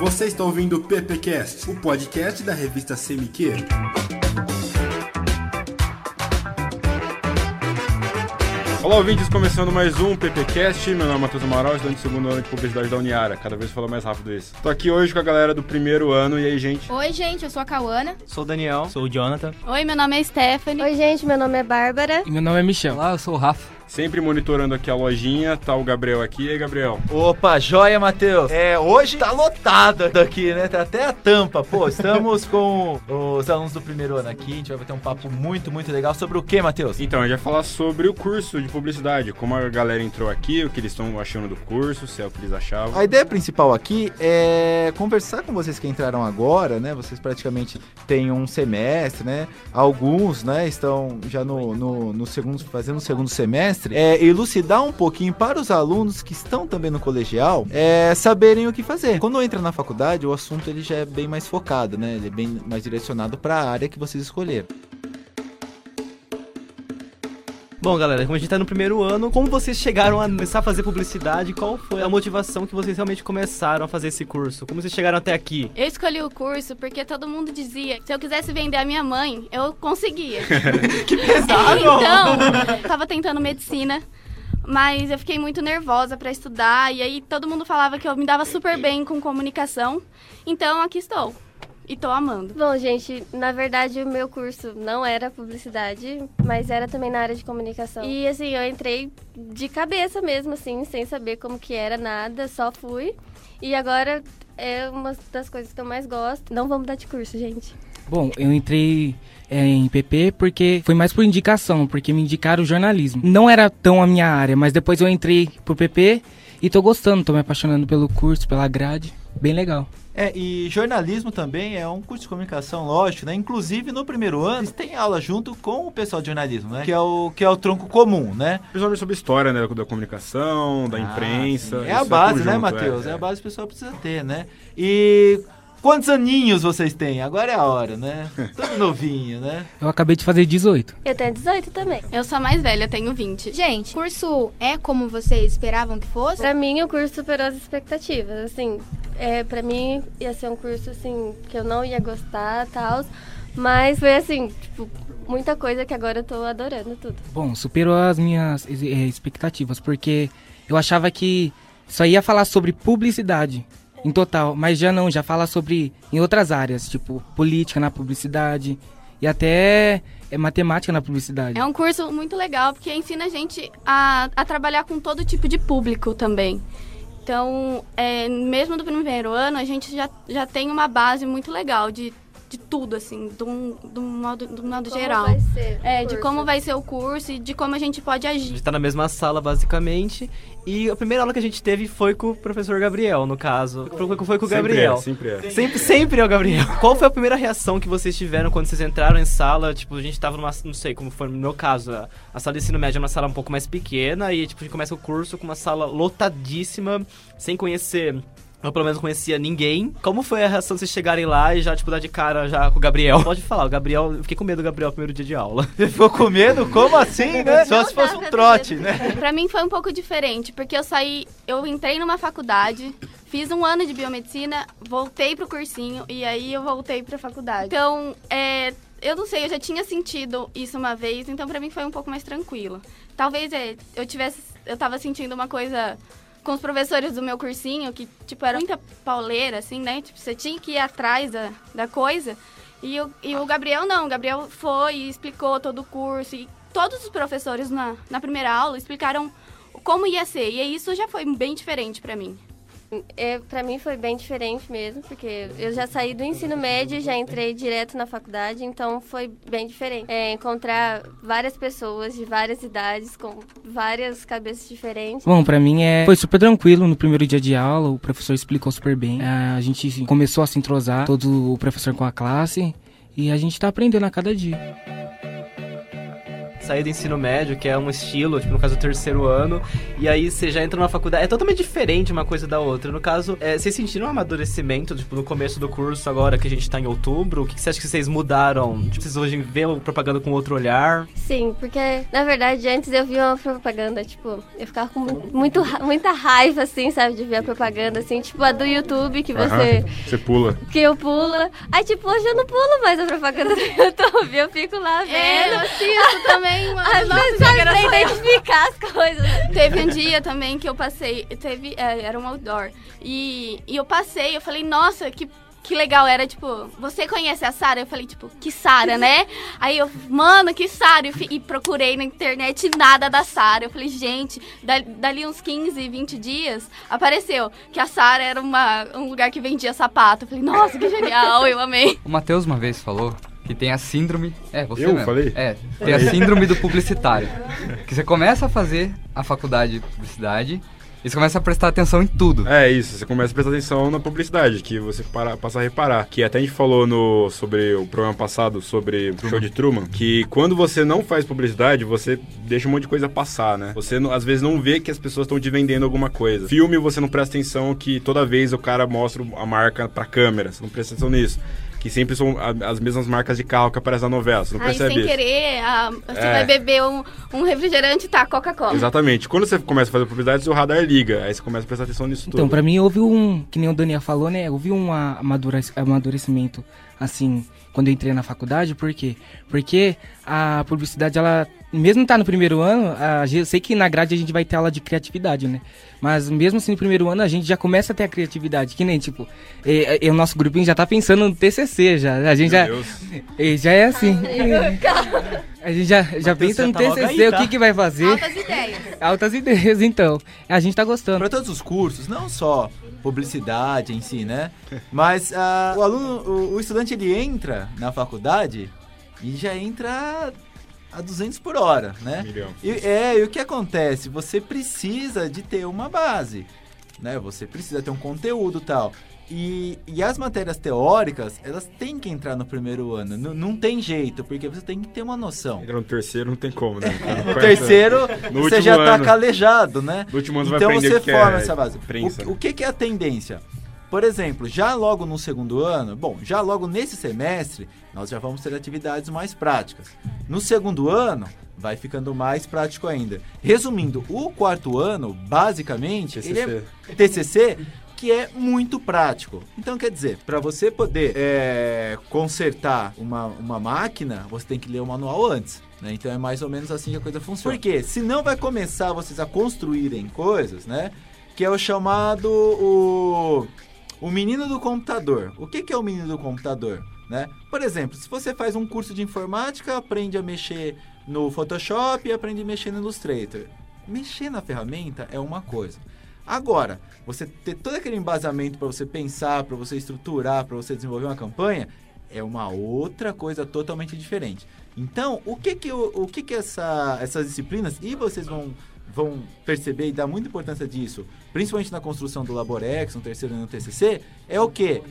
Você está ouvindo o PPcast, o podcast da revista CMQ. Olá, ouvintes, começando mais um PPcast. Meu nome é Matheus Amaral, estudante do segundo ano de publicidade da Uniara. Cada vez falo mais rápido isso. Tô aqui hoje com a galera do primeiro ano. E aí, gente? Oi, gente, eu sou a Cauana. Sou o Daniel. Sou o Jonathan. Oi, meu nome é Stephanie. Oi, gente, meu nome é Bárbara. E meu nome é Michel. Olá, eu sou o Rafa. Sempre monitorando aqui a lojinha, tá o Gabriel aqui. E aí, Gabriel? Opa, joia, Matheus. É, hoje tá lotado aqui, né? Tá até a tampa. Pô, estamos com os alunos do primeiro ano aqui. A gente vai bater um papo muito, muito legal sobre o que, Matheus? Então, a gente vai falar sobre o curso de publicidade, como a galera entrou aqui, o que eles estão achando do curso, se é o que eles achavam. A ideia principal aqui é conversar com vocês que entraram agora, né? Vocês praticamente têm um semestre, né? Alguns, né, estão já no, no, no segundo, fazendo o segundo semestre. É, elucidar um pouquinho para os alunos que estão também no colegial é, saberem o que fazer. Quando entra na faculdade, o assunto ele já é bem mais focado, né? Ele é bem mais direcionado para a área que vocês escolheram. Bom, galera, como a gente tá no primeiro ano, como vocês chegaram a começar a fazer publicidade? Qual foi a motivação que vocês realmente começaram a fazer esse curso? Como vocês chegaram até aqui? Eu escolhi o curso porque todo mundo dizia que se eu quisesse vender a minha mãe, eu conseguia. que pesado! então, tava tentando medicina. Mas eu fiquei muito nervosa para estudar e aí todo mundo falava que eu me dava super bem com comunicação. Então aqui estou. E tô amando. Bom, gente, na verdade o meu curso não era publicidade, mas era também na área de comunicação. E assim, eu entrei de cabeça mesmo, assim, sem saber como que era nada, só fui. E agora é uma das coisas que eu mais gosto. Não vamos mudar de curso, gente. Bom, eu entrei é, em PP porque foi mais por indicação, porque me indicaram jornalismo. Não era tão a minha área, mas depois eu entrei pro PP e tô gostando, tô me apaixonando pelo curso, pela grade. Bem legal. É, e jornalismo também é um curso de comunicação, lógico, né? Inclusive, no primeiro ano, eles têm aula junto com o pessoal de jornalismo, né? Que é o, que é o tronco comum, né? Principalmente sobre história, né? Da comunicação, da Ah, imprensa. sim. É a base, conjunto, né, Matheus? É. a base que o pessoal precisa ter, né? E quantos aninhos vocês têm? Agora é a hora, né? Tudo novinho, né? Eu acabei de fazer 18. Eu tenho 18 também. Eu sou a mais velha, eu tenho 20. Gente, o curso é como vocês esperavam que fosse? Pra mim, o curso superou as expectativas. Assim, é, pra mim ia ser um curso assim que eu não ia gostar, tal. Mas foi assim, tipo, muita coisa que agora eu tô adorando tudo. Bom, superou as minhas eh, expectativas, porque eu achava que só ia falar sobre publicidade em total, mas já não, já fala sobre em outras áreas, tipo política na publicidade e até é, matemática na publicidade. É um curso muito legal porque ensina a gente a, a trabalhar com todo tipo de público também. Então, é, mesmo do primeiro ano, a gente já, já tem uma base muito legal de, de tudo, assim, de um, de um modo, de um modo Como geral. vai ser É, de como vai ser o curso e de como a gente pode A agir. gente tá na mesma sala, basicamente. E a primeira aula que a gente teve foi com o professor Gabriel, no caso. Foi, foi com o Gabriel. Sempre é, sempre é. Sempre, sempre é o Gabriel. Qual foi a primeira reação que vocês tiveram quando vocês entraram em sala? Tipo, a gente tava numa, não sei como foi no meu caso, a, a sala de ensino médio é uma sala um pouco mais pequena e, tipo, a gente começa o curso com uma sala lotadíssima, sem conhecer. Eu pelo menos não conhecia ninguém. Como foi a reação de vocês chegarem lá e já, tipo, dar de cara já com o Gabriel? Pode falar, o Gabriel. Eu fiquei com medo do Gabriel no primeiro dia de aula. Você ficou com medo? Como assim, né? Só se fosse um trote, né? Pra mim foi um pouco diferente, porque eu saí, eu entrei numa faculdade, fiz um ano de biomedicina, voltei pro cursinho e aí eu voltei pra faculdade. Então, é, eu não sei, eu já tinha sentido isso uma vez, então pra mim foi um pouco mais tranquilo. Talvez é, eu tivesse, eu tava sentindo uma coisa com os professores do meu cursinho, que, tipo, era muita pauleira, assim, né? Tipo, você tinha que ir atrás da, da coisa. E o, e o Gabriel não, o Gabriel foi e explicou todo o curso. E todos os professores na, na primeira aula explicaram como ia ser. E isso já foi bem diferente pra mim. É, pra mim foi bem diferente mesmo, porque eu já saí do ensino médio e já entrei direto na faculdade, então foi bem diferente. É, encontrar várias pessoas de várias idades, com várias cabeças diferentes. Bom, pra mim é foi super tranquilo no primeiro dia de aula, o professor explicou super bem. É, A gente começou a se entrosar, todo o professor com a classe, e a gente tá aprendendo a cada dia. Sair do ensino médio, que é um estilo, tipo, no caso, o terceiro ano, e aí você já entra numa faculdade. É totalmente diferente uma coisa da outra. No caso, é, vocês sentiram um amadurecimento, tipo, no começo do curso, agora que a gente tá em outubro? O que, que você acha que vocês mudaram? Tipo, vocês hoje veem a propaganda com outro olhar? Sim, porque na verdade antes eu via uma propaganda, tipo, eu ficava com mu- muito, muita raiva, assim, sabe, de ver a propaganda, assim, tipo a do YouTube que você. Aham, Você pula. Que eu pulo. Aí, tipo, hoje eu não pulo mais a propaganda do YouTube, eu fico lá É, eu vendo. assisto também. Mano. Às Nossa, era pra identificar as coisas. Teve um dia também que eu passei, teve, é, era um outdoor, e, e eu passei, eu falei, nossa, que, que legal, era tipo, você conhece a Sara? Eu falei, tipo, que Sara, né? Aí eu, mano, que Sara, e, procurei na internet nada da Sara, eu falei, gente, da- dali uns 15, 20 dias, apareceu que a Sara era uma, um lugar que vendia sapato, eu falei, nossa, que genial, eu amei. O Matheus uma vez falou que tem a síndrome. É, você Eu mesmo. falei? É, tem a síndrome do publicitário. Que você começa a fazer a faculdade de publicidade e você começa a prestar atenção em tudo. É isso, você começa a prestar atenção na publicidade, que você para, passa a reparar. Que até a gente falou no, sobre o programa passado, sobre o show de Truman, que quando você não faz publicidade, você deixa um monte de coisa passar, né? Você não- às vezes não vê que as pessoas estão te vendendo alguma coisa. Filme, você não presta atenção que toda vez o cara mostra a marca pra câmera, você não presta atenção nisso. Que sempre são as mesmas marcas de carro que aparecem na novela, você não Aí, percebe sem isso. querer, a- você É. vai beber um, um refrigerante, tá, Coca-Cola. Exatamente. Quando você começa a fazer publicidade, seu radar liga. Aí você começa a prestar atenção nisso tudo. Então, pra mim, houve um, que nem o Daniel falou, né? Houve um amadurecimento, assim, quando eu entrei na faculdade. Por quê? Porque a publicidade, ela, mesmo tá no primeiro ano, a, gente- eu sei que na grade a gente vai ter aula de criatividade, né? Mas mesmo assim, no primeiro ano, a gente já começa a ter a criatividade. Que nem, tipo, e, e o nosso grupinho já tá pensando no TCC, já. A gente Meu já, Deus. e já é assim. a gente já, já pensa já no tá TCC, aí, o tá? que que vai fazer. Altas ideias. Altas ideias, então. A gente tá gostando. Para todos os cursos, não só publicidade em si, né? Mas ah, o aluno, o, o estudante, ele entra na faculdade e já entra a 200 por hora, né? Milhão. E, é, e o que acontece? Você precisa de ter uma base, né? Você precisa ter um conteúdo tal. E, e as matérias teóricas, elas têm que entrar no primeiro ano. N- não tem jeito, porque você tem que ter uma noção. Entra no terceiro, não tem como, né? No terceiro, No você já tá ano. calejado, né? No último ano você então vai aprender você forma é essa base. prensa, o, né? o que, que é a tendência? Por exemplo, já logo no segundo ano, bom, já logo nesse semestre, nós já vamos ter atividades mais práticas. No segundo ano, vai ficando mais prático ainda. Resumindo, o quarto ano, basicamente, ele é TCC, que é muito prático. Então, quer dizer, para você poder é, consertar uma, uma máquina, você tem que ler o manual antes. né? Então é mais ou menos assim que a coisa funciona. Porque senão vai começar vocês a construírem coisas, né? Que é o chamado o, o menino do computador. O que, que é o menino do computador? Né? Por exemplo, se você faz um curso de informática, aprende a mexer no Photoshop e aprende a mexer no Illustrator. Mexer na ferramenta é uma coisa. Agora, você ter todo aquele embasamento para você pensar, para você estruturar, para você desenvolver uma campanha, é uma outra coisa totalmente diferente. Então, o que que, o, o que, que essa, essas disciplinas, e vocês vão, vão perceber e dar muita importância disso, principalmente na construção do Laborex, no terceiro ano no TCC, é o que?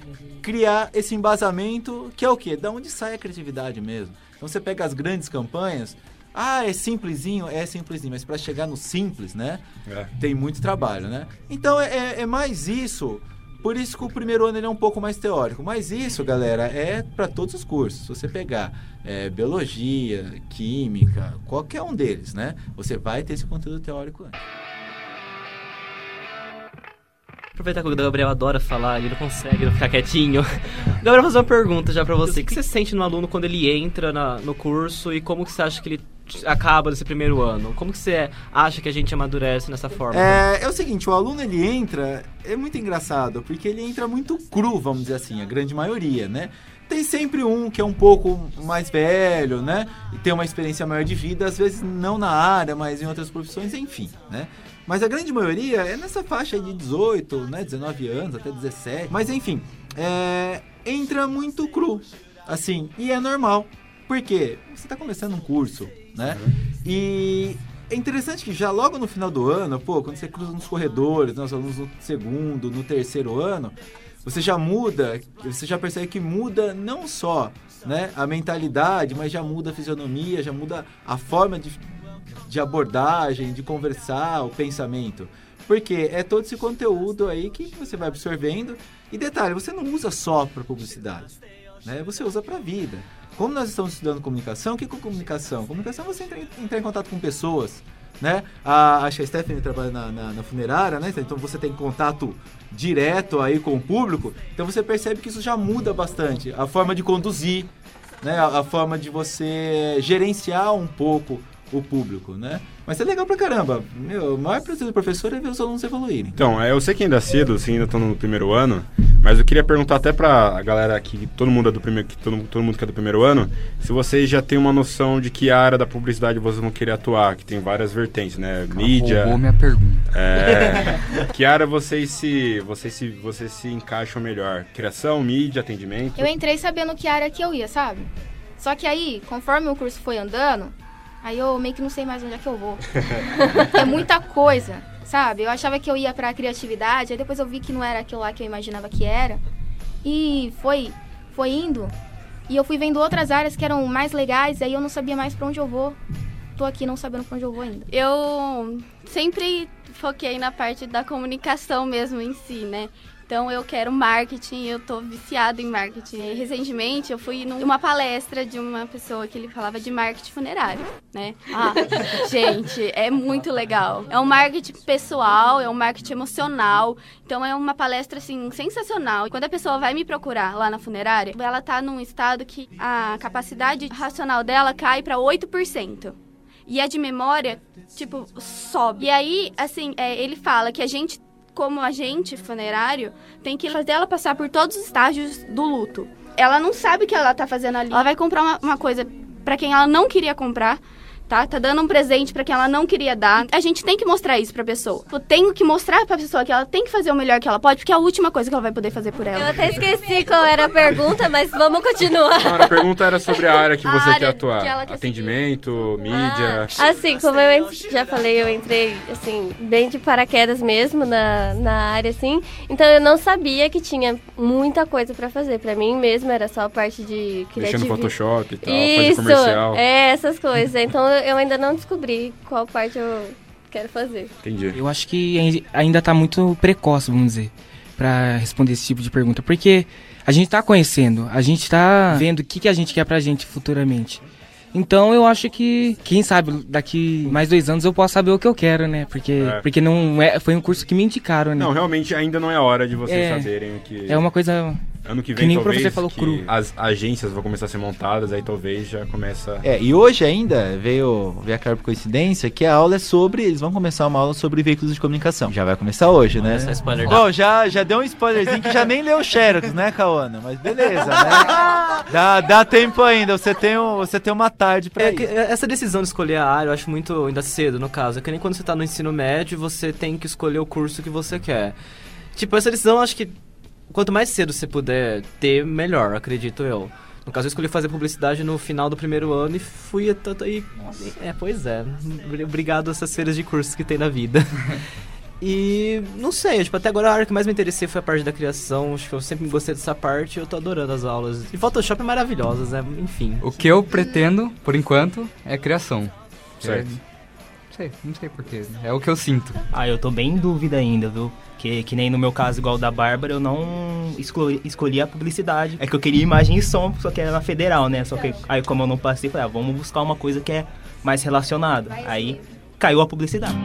Criar esse embasamento, que é o que? Da onde sai a criatividade mesmo. Então, você pega as grandes campanhas, ah, é simplesinho, é simplesinho, mas para chegar no simples, né? É. Tem muito trabalho, né? Então é, é mais isso. Por isso que o primeiro ano ele é um pouco mais teórico. Mas isso, galera, é para todos os cursos. Se você pegar é, biologia, química, qualquer um deles, né? Você vai ter esse conteúdo teórico antes. Aproveitar que o Gabriel adora falar, ele não consegue não ficar quietinho. Gabriel, vou fazer uma pergunta já pra você. O que você sente no aluno quando ele entra na- no curso e como que você acha que ele acaba nesse primeiro ano? Como que você acha que a gente amadurece nessa forma? É, é o seguinte, o aluno ele entra, é muito engraçado, porque ele entra muito cru, vamos dizer assim, a grande maioria, né? Tem sempre um que é um pouco mais velho, né? E tem uma experiência maior de vida, às vezes não na área, mas em outras profissões, enfim, né? Mas a grande maioria é nessa faixa de 18, né? 19 anos, até 17. Mas enfim, é, entra muito cru, assim, e é normal. Por quê? Você está começando um curso, né? E é interessante que já logo no final do ano, pô, quando você cruza nos corredores, né, os alunos no segundo, no terceiro ano, você já muda, você já percebe que muda não só né, a mentalidade, mas já muda a fisionomia, já muda a forma de, de abordagem, de conversar, o pensamento. Porque é todo esse conteúdo aí que você vai absorvendo. E detalhe, você não usa só para publicidade, né? Você usa para vida. Como nós estamos estudando comunicação, o que é comunicação? Comunicação é você entrar, entrar em contato com pessoas, né? A, acho que a Stephanie trabalha na, na, na, funerária, né? Então você tem contato direto aí com o público. Então você percebe que isso já muda bastante. A forma de conduzir, né? A, a forma de você gerenciar um pouco o público, né? Mas é legal pra caramba. Meu, o maior prazer do professor é ver os alunos evoluírem. Então, é, eu sei que ainda é cedo, assim, ainda estão no primeiro ano, mas eu queria perguntar até pra galera aqui, todo mundo é do primeiro, que todo, todo mundo que é do primeiro ano, se vocês já têm uma noção de que área da publicidade vocês vão querer atuar, que tem várias vertentes, né? Mídia. Roubou minha pergunta. É, que área vocês se, vocês se, vocês se encaixam melhor? Criação, mídia, atendimento? Eu entrei sabendo que área que eu ia, sabe? Só que aí, conforme o curso foi andando, Aí eu meio que não sei mais onde é que eu vou. é muita coisa, sabe? Eu achava que eu ia pra criatividade, aí depois eu vi que não era aquilo lá que eu imaginava que era. E foi, foi indo. E eu fui vendo outras áreas que eram mais legais, aí eu não sabia mais pra onde eu vou. Tô aqui não sabendo pra onde eu vou ainda. Eu sempre foquei na parte da comunicação mesmo em si, né? Então eu quero marketing, eu tô viciada em marketing. Recentemente eu fui numa palestra de uma pessoa que ele falava de marketing funerário, né? Ah, gente, é muito legal. É um marketing pessoal, é um marketing emocional. Então é uma palestra assim sensacional. Quando a pessoa vai me procurar lá na funerária, ela tá num estado que a capacidade racional dela cai para 8%. E a de memória, tipo, sobe. E aí, assim, é, ele fala que a gente como agente funerário, tem que fazer ela passar por todos os estágios do luto. Ela não sabe o que ela tá fazendo ali. Ela vai comprar uma, uma coisa para quem ela não queria comprar tá? Tá dando um presente para quem ela não queria dar. A gente tem que mostrar isso pra pessoa. Eu tenho que mostrar pra pessoa que ela tem que fazer o melhor que ela pode, porque é a última coisa que ela vai poder fazer por ela. Eu até esqueci qual era a pergunta, mas vamos continuar. Não, a pergunta era sobre a área que você área quer atuar. Que quer Atendimento, seguir. mídia. Ah, assim, como eu já falei, eu entrei, assim, bem de paraquedas mesmo na, na área, assim. Então eu não sabia que tinha muita coisa pra fazer. Pra mim mesmo era só a parte de criatividade. Mexer no Photoshop e tal, Isso, fazer comercial. É, essas coisas. Então eu ainda não descobri qual parte eu quero fazer. Entendi. Eu acho que ainda tá muito precoce, vamos dizer, para responder esse tipo de pergunta, porque a gente tá conhecendo, a gente tá vendo o que, que a gente quer pra gente futuramente. Então eu acho que, quem sabe, daqui mais dois anos eu posso saber o que eu quero, né? Porque, é. porque não é, foi um curso que me indicaram, né? Não, realmente ainda não é hora de vocês é, saberem o que. É uma coisa Ano que vem, que nem talvez, o professor falou cru. as agências vão começar a ser montadas, aí talvez já começa... É, e hoje ainda veio, veio a cara por coincidência que a aula é sobre, eles vão começar uma aula sobre veículos de comunicação. Já vai começar hoje, né? Essa é spoiler Bom, já, já deu um spoilerzinho que já nem leu o Xerox, né, Cauana? Mas beleza, né? Dá, dá tempo ainda, você tem, um, você tem uma tarde pra é, Essa decisão de escolher a área eu acho muito ainda cedo, no caso. É que nem quando você tá no ensino médio, você tem que escolher o curso que você quer. Tipo, essa decisão acho que quanto mais cedo você puder ter, melhor, acredito eu. No caso, eu escolhi fazer publicidade no final do primeiro ano e fui e, É, pois é. Obrigado a essas feiras de cursos que tem na vida. E não sei, tipo, até agora a área que mais me interessei foi a parte da criação. Acho que eu sempre gostei dessa parte e eu tô adorando as aulas. E Photoshop é maravilhosas, né? Enfim. O que eu pretendo, por enquanto, é criação. Certo. É, não sei, não sei porquê. É o que eu sinto. Ah, eu tô bem em dúvida ainda, viu? Que, que nem no meu caso, igual da Bárbara, eu não escolhi, escolhi a publicidade. É que eu queria imagem e som, só que era na federal, né? Só que aí, como eu não passei, falei, ah, vamos buscar uma coisa que é mais relacionada. Aí caiu a publicidade.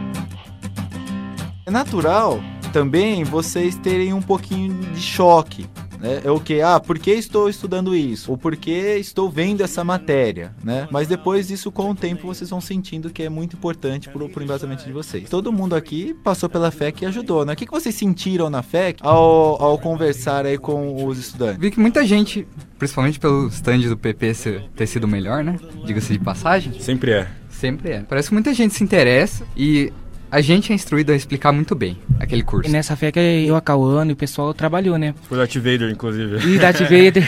É natural também vocês terem um pouquinho de choque né? É o que? Ah, por que estou estudando isso? Ou por que estou vendo essa matéria, né? Mas depois disso, com o tempo, vocês vão sentindo que é muito importante pro, pro embasamento de vocês. Todo mundo aqui passou pela FEC e ajudou, né? O que, que vocês sentiram na FEC ao, ao conversar aí com os estudantes? Vi que muita gente, principalmente pelo stand do PP ter sido melhor, né? Diga-se de passagem. Sempre é. Sempre é. Parece que muita gente se interessa e a gente é instruído a explicar muito bem aquele curso. E nessa fé que eu, a Cauã e o pessoal trabalhou, né? Foi Darth Vader, inclusive. E Darth Vader.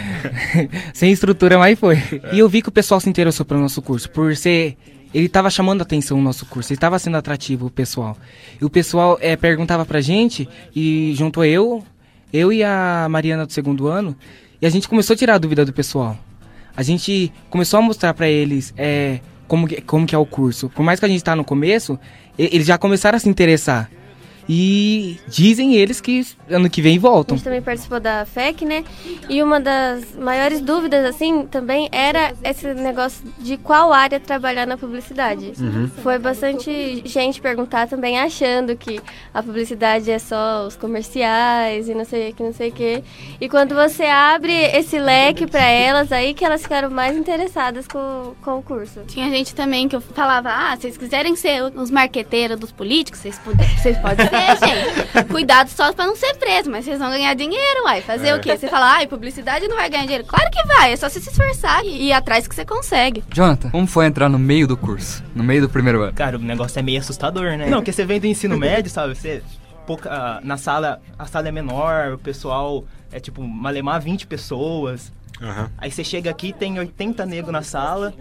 Sem estrutura, mas foi. É. E eu vi que o pessoal se interessou pelo nosso curso, por ser... Ele estava chamando a atenção o nosso curso, ele estava sendo atrativo o pessoal. E o pessoal é, perguntava pra gente, e juntou eu, eu e a Mariana do segundo ano, e a gente começou a tirar a dúvida do pessoal. A gente começou a mostrar pra eles é, como, que, como que é o curso. Por mais que a gente tá no começo, eles já começaram a se interessar. E dizem eles que ano que vem A voltam. gente também participou da FEC, né? E uma das maiores dúvidas, assim, também era esse negócio de qual área trabalhar na publicidade. Foi bastante gente perguntar também, achando que a publicidade é só os comerciais e não sei o que, não sei o que. E quando você abre esse leque pra elas, aí que elas ficaram mais interessadas com, com o curso. Tinha gente também que eu falava, ah, se vocês quiserem ser os marqueteiros dos políticos, vocês, puder, vocês podem ser, gente. Cuidado só pra não ser preso, mas vocês vão ganhar dinheiro, uai. Fazer É. o quê? Você fala, ai, publicidade não vai ganhar dinheiro. Claro que vai, é só você se esforçar e ir atrás que você consegue. Jonathan, como foi entrar no meio do curso? No meio do primeiro ano? Cara, o negócio é meio assustador, né? Não, porque você vem do ensino médio, sabe? Você. Pouca, ah, na sala, a sala é menor, o pessoal é tipo, malemar 20 pessoas. Aham. Aí você chega aqui, tem 80 negros na sala.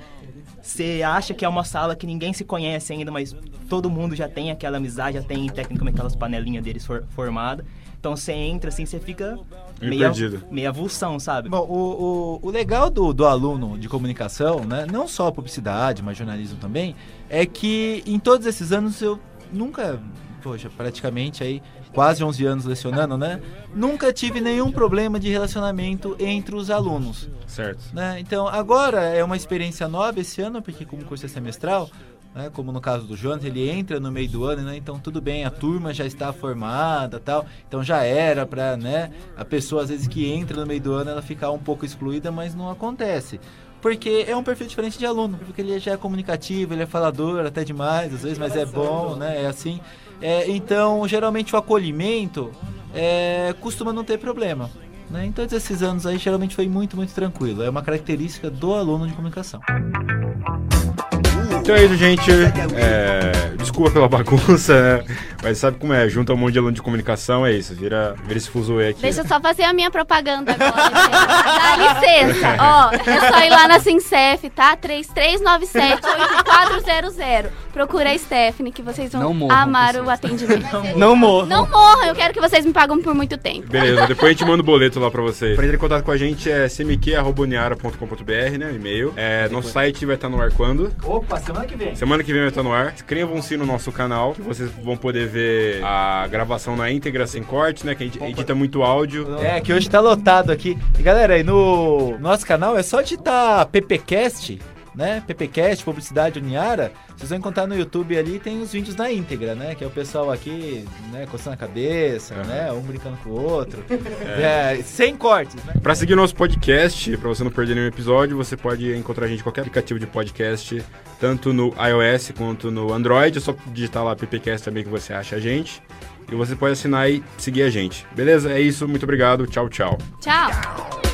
Você acha que é uma sala que ninguém se conhece ainda, mas todo mundo já tem aquela amizade, já tem tecnicamente aquelas panelinhas deles for, formadas. Então você entra assim, você fica Meio meio, perdido. meio avulsão, sabe? Bom, o, o, o legal do, do aluno de comunicação, né, não só publicidade, mas jornalismo também, é que em todos esses anos eu nunca, poxa, praticamente aí quase 11 anos lecionando, né, nunca tive nenhum problema de relacionamento entre os alunos. Certo. né? Então, agora é uma experiência nova esse ano, porque como o curso é semestral, né, como no caso do Jonas, ele entra no meio do ano, né? Então tudo bem, a turma já está formada, tal. Então já era para, né, a pessoa às vezes que entra no meio do ano ela ficar um pouco excluída, mas não acontece. Porque é um perfil diferente de aluno, porque ele já é comunicativo, ele é falador até demais, às vezes, mas é bom, né? É assim. É, então, geralmente o acolhimento é, costuma não ter problema. Né? Em todos esses anos aí, geralmente foi muito, muito tranquilo. É uma característica do aluno de comunicação. Então é isso, gente. É, desculpa pela bagunça, né? mas sabe como é? Junta um monte de aluno de comunicação, é isso. Vira, vira esse fuzuê aqui. Deixa eu só fazer a minha propaganda agora. Dá licença. Ó, é só ir lá na Sincef, tá? 3397-8400. Procura a Stephanie, que vocês vão Não morram, amar pessoas. o atendimento. Não morro. Não morram, eu quero que vocês me pagam por muito tempo. Beleza, depois a gente manda o boleto lá pra você. Pra entrar em contato com a gente é cmq.uniara.com.br, né? E-mail. É, nosso site vai estar no ar quando? Opa, semana que vem. Semana que vem vai estar no ar. Inscrevam-se no nosso canal, que vocês vão poder ver a gravação na íntegra sem corte, né? Que a gente edita muito áudio. É, que hoje tá lotado aqui. E galera, aí no nosso canal é só digitar PPcast, né? PPcast, Publicidade Uniara. Vocês vão encontrar no YouTube ali, tem os vídeos na íntegra, né? Que é o pessoal aqui, né, coçando a cabeça, né? Um brincando com o outro. É, sem cortes, né? Pra seguir nosso podcast, pra você não perder nenhum episódio, você pode encontrar a gente em qualquer aplicativo de podcast, tanto no iOS quanto no Android. É só digitar lá PPcast também que você acha a gente. E você pode assinar e seguir a gente. Beleza? É isso, muito obrigado. Tchau, tchau. Tchau.